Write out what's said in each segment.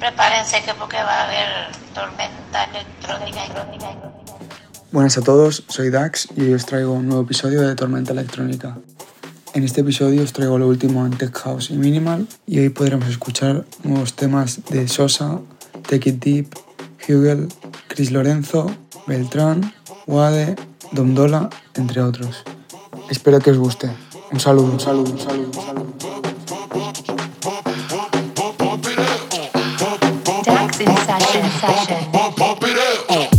prepárense que porque va a haber tormenta electrónica. Buenas a todos, soy Dax y hoy os traigo un nuevo episodio de Tormenta Electrónica. En este episodio os traigo lo último en Tech House y Minimal y hoy podremos escuchar nuevos temas de Sosa, Take It Deep, Hugel, Chris Lorenzo, Beltrán, Wade, Domdola, entre otros. Espero que os guste. Un saludo, un saludo, un saludo, un saludo. In session, session. Making ladies, I'm a wipe,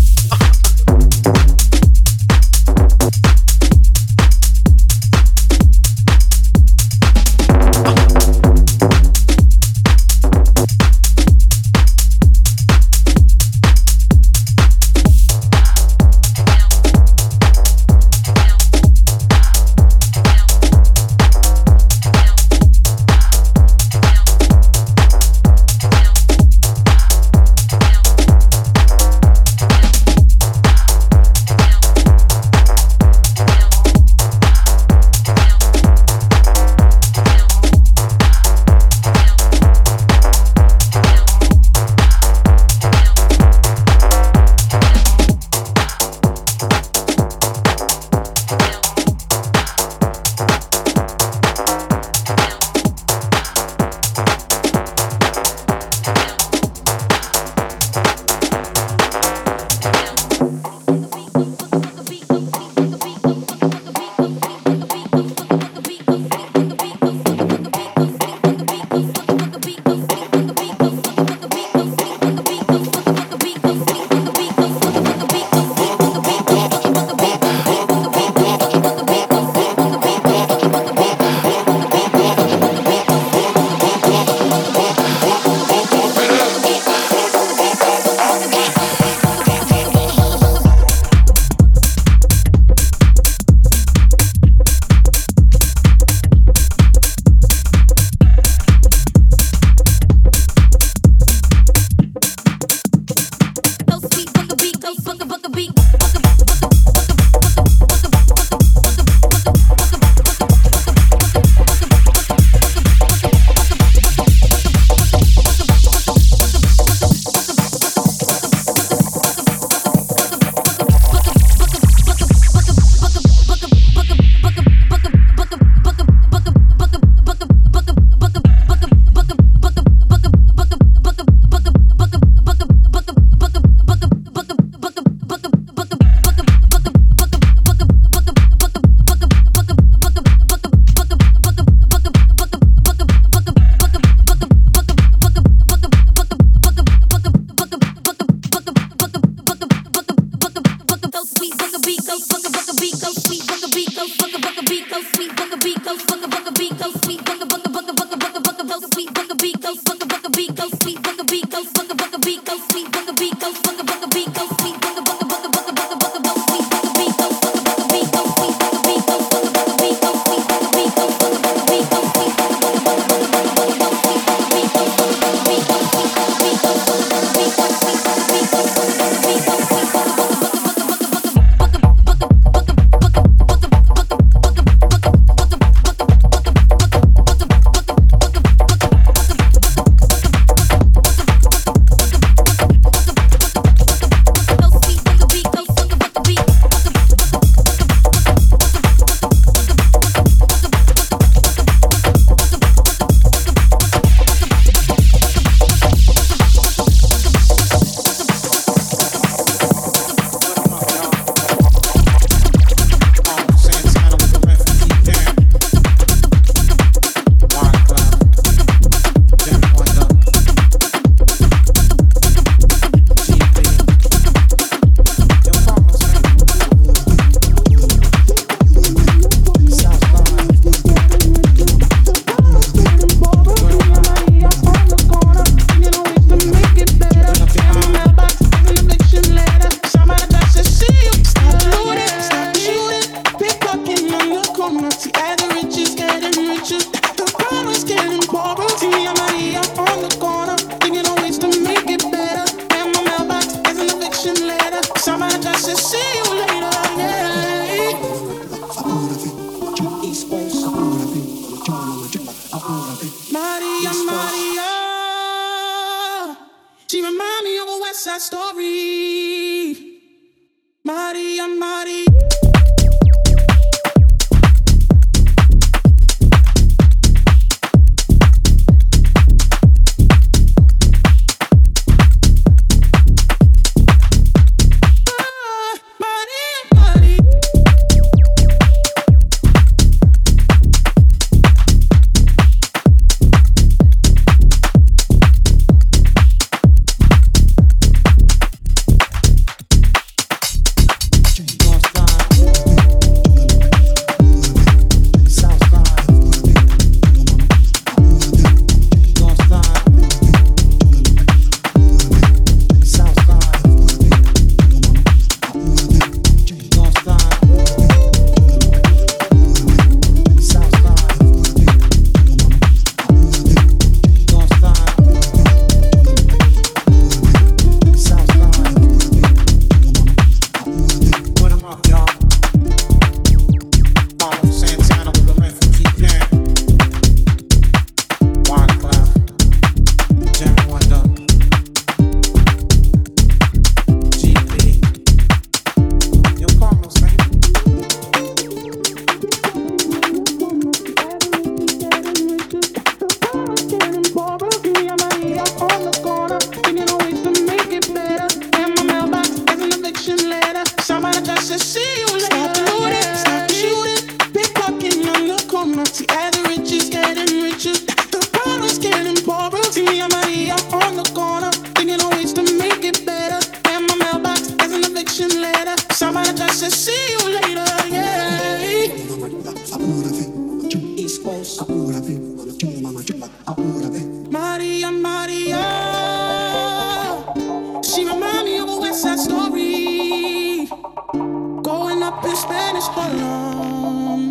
the Spanish Harlem.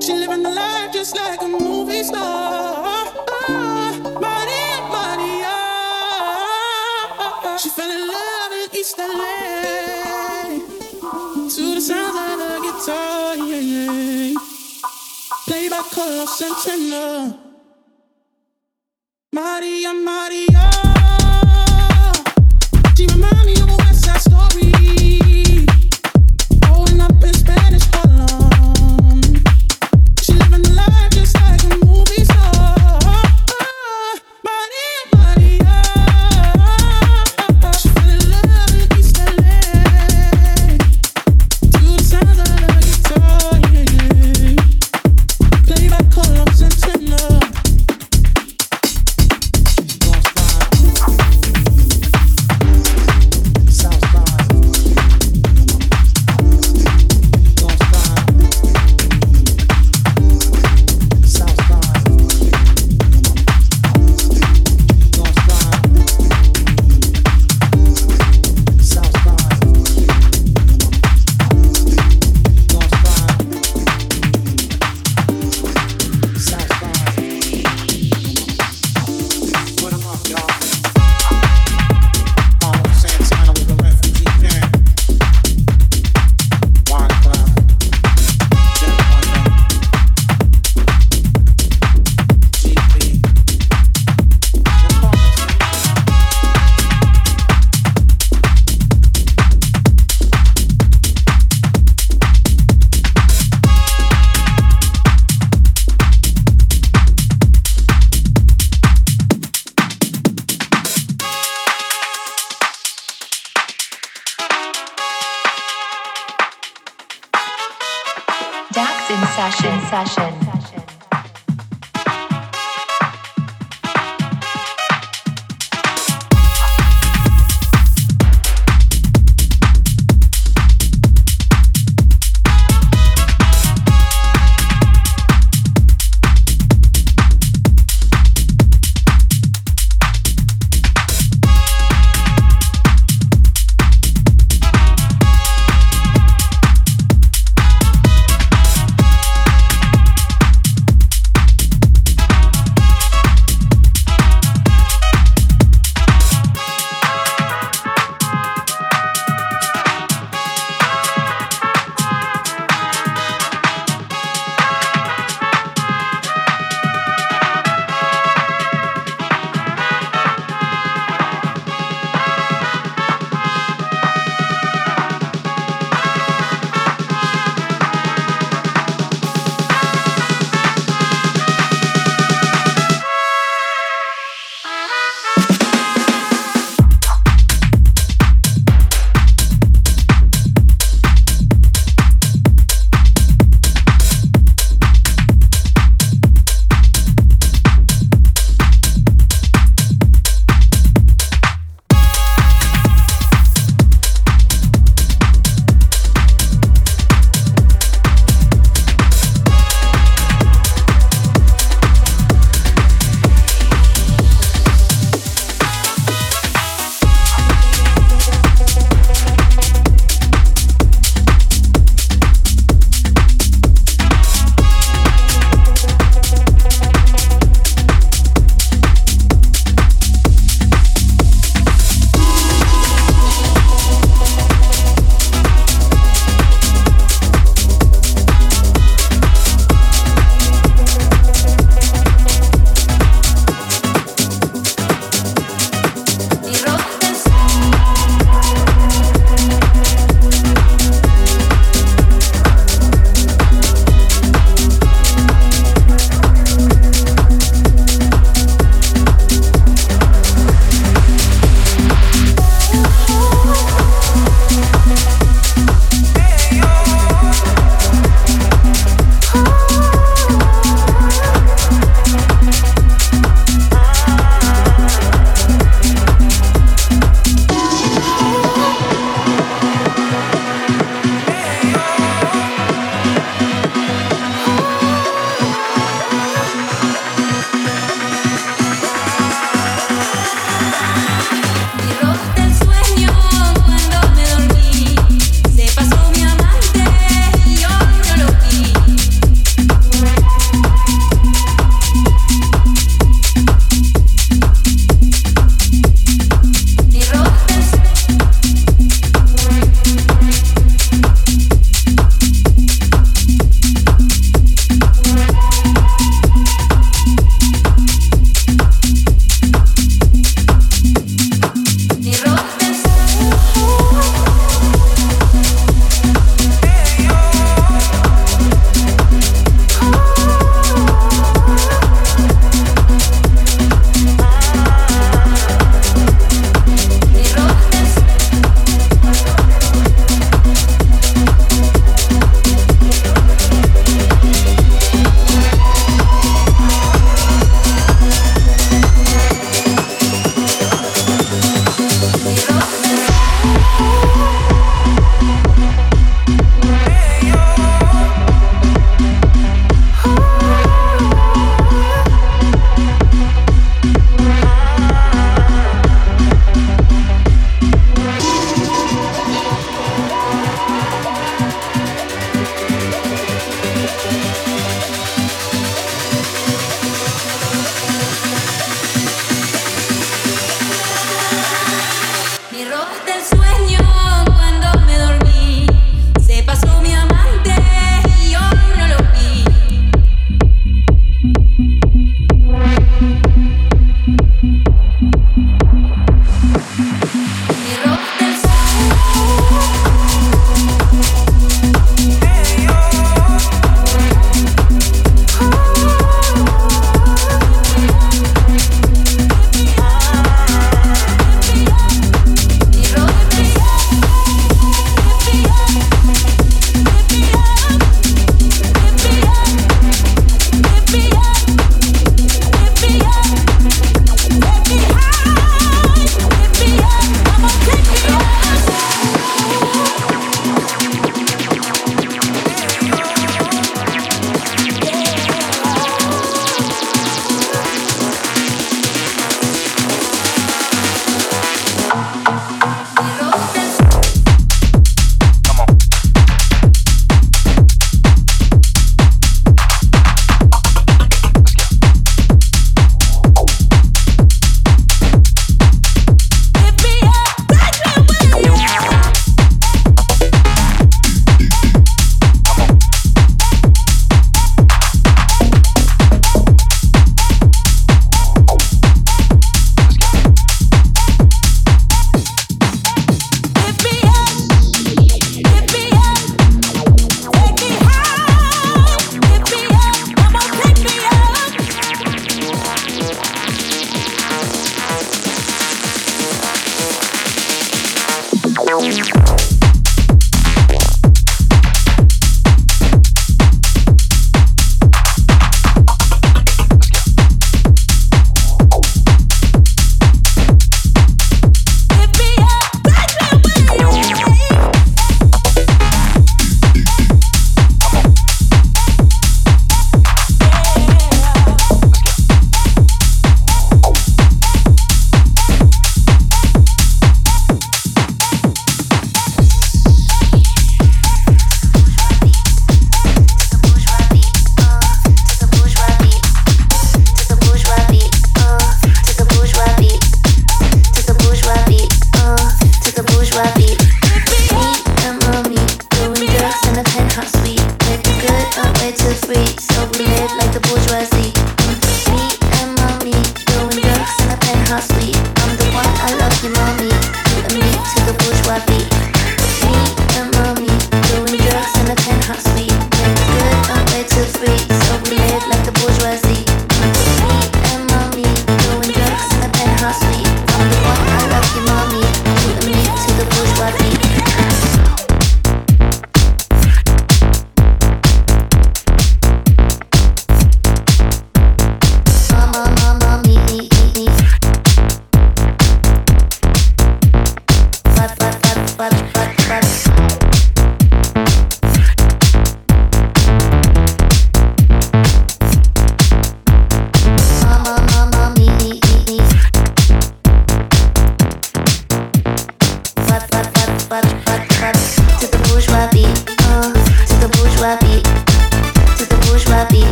She living the life just like a movie star. Ah, Maria, Maria. Ah. She fell in love in East LA to the sounds of the guitar. Yeah, yeah. Play by Carlos Santana. Maria, Maria.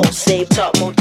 Don't save top mood.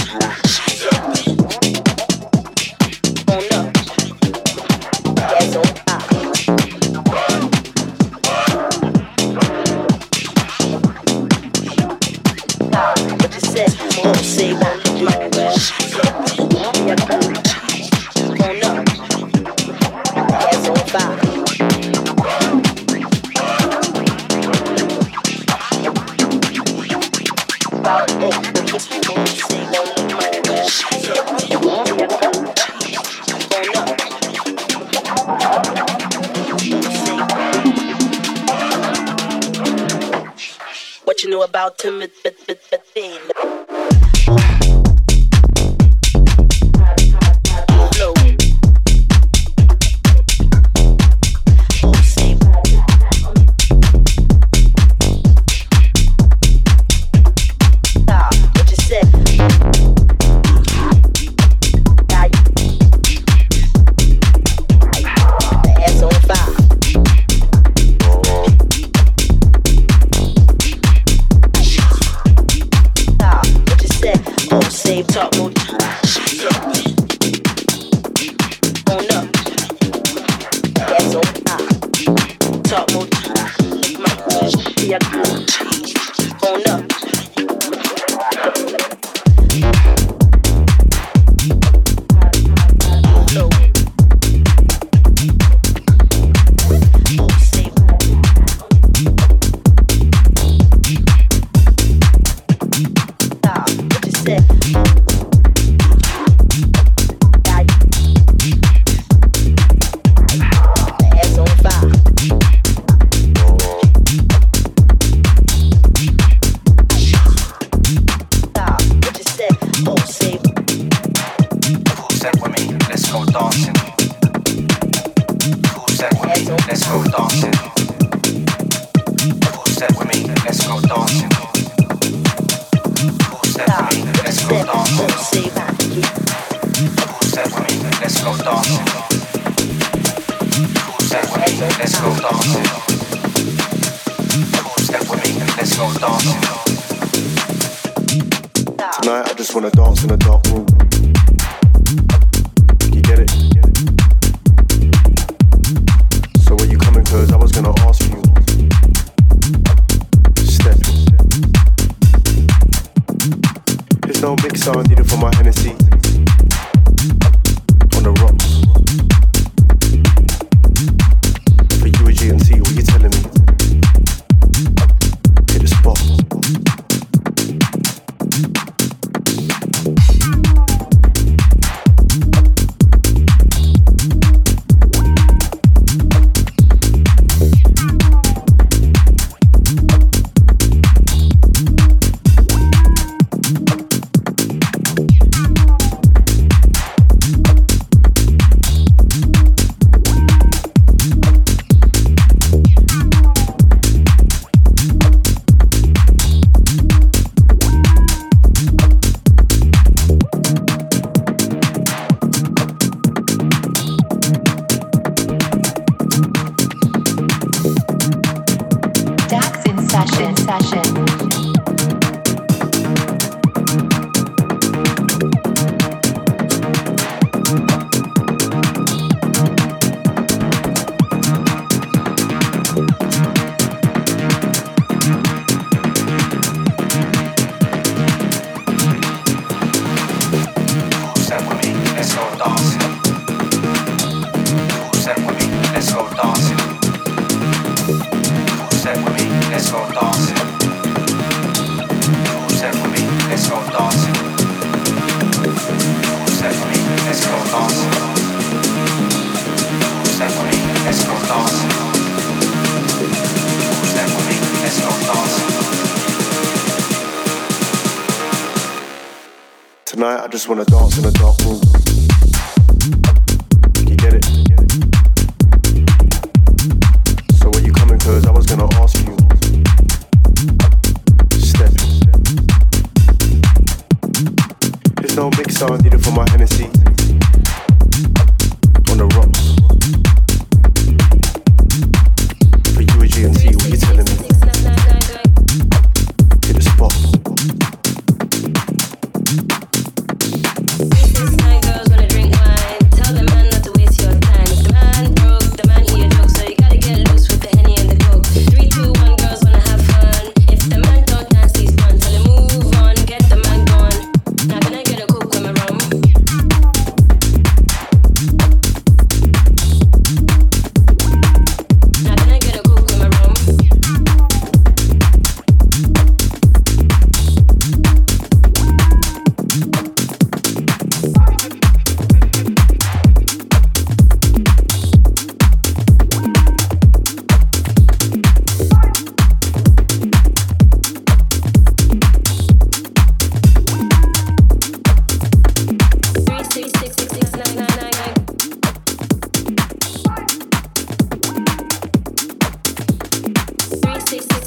ultimate. let's go Tonight I just wanna dance in a dark room. no mix on, need it for my Hennessy.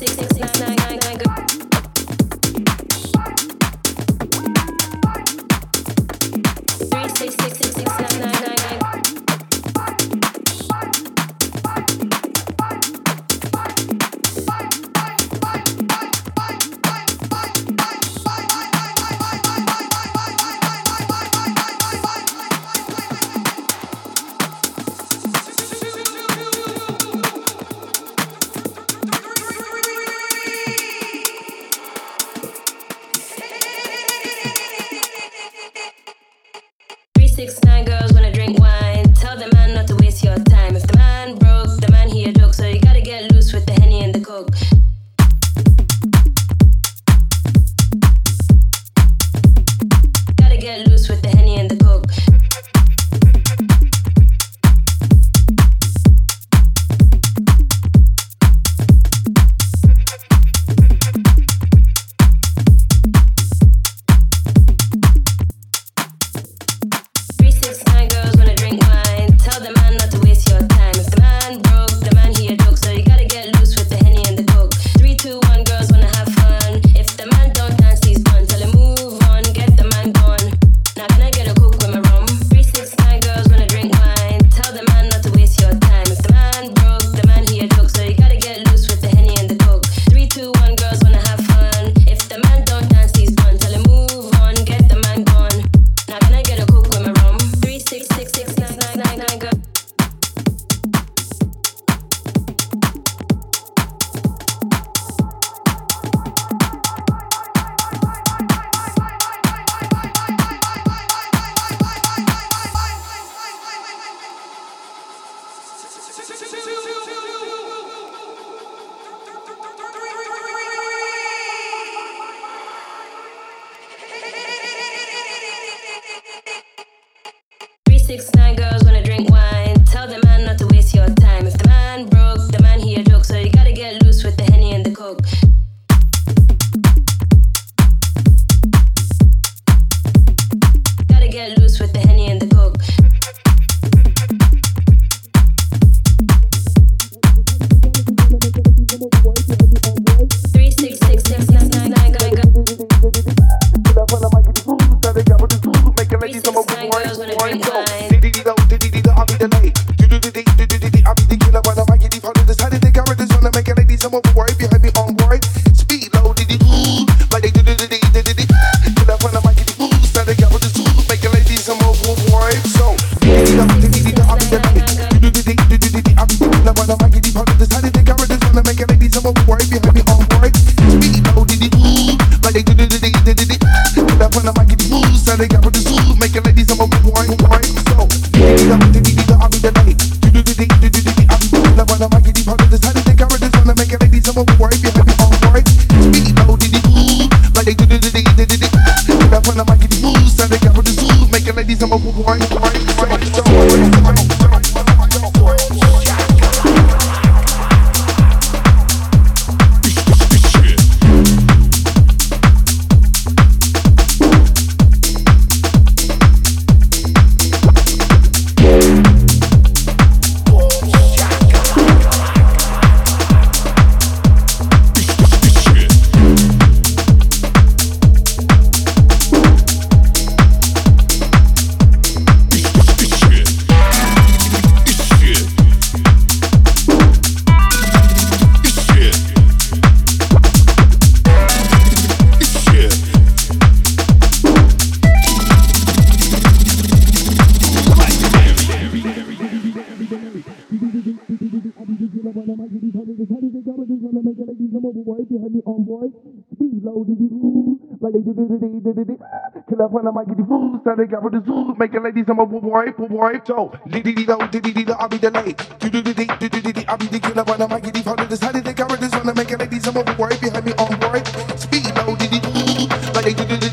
six, six, nine, nine. Do, diddy dee do, I'll be the late. Do do do do do do do, I'll be the killer when like, how did this, how did they cover this? Wanna make ladies, I'm a wipe, behind me on wipe. Speed low, like they do.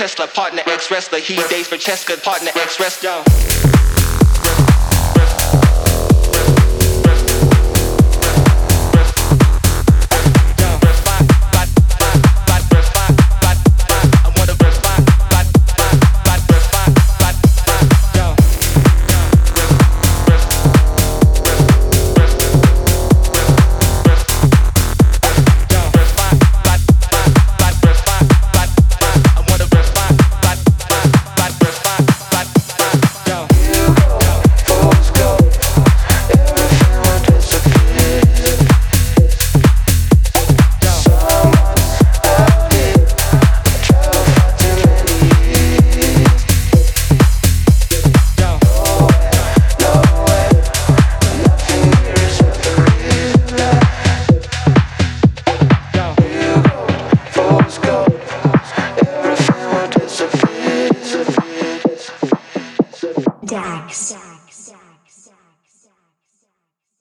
Tesla, partner ex wrestler. He days for Cheska, partner ex wrestler.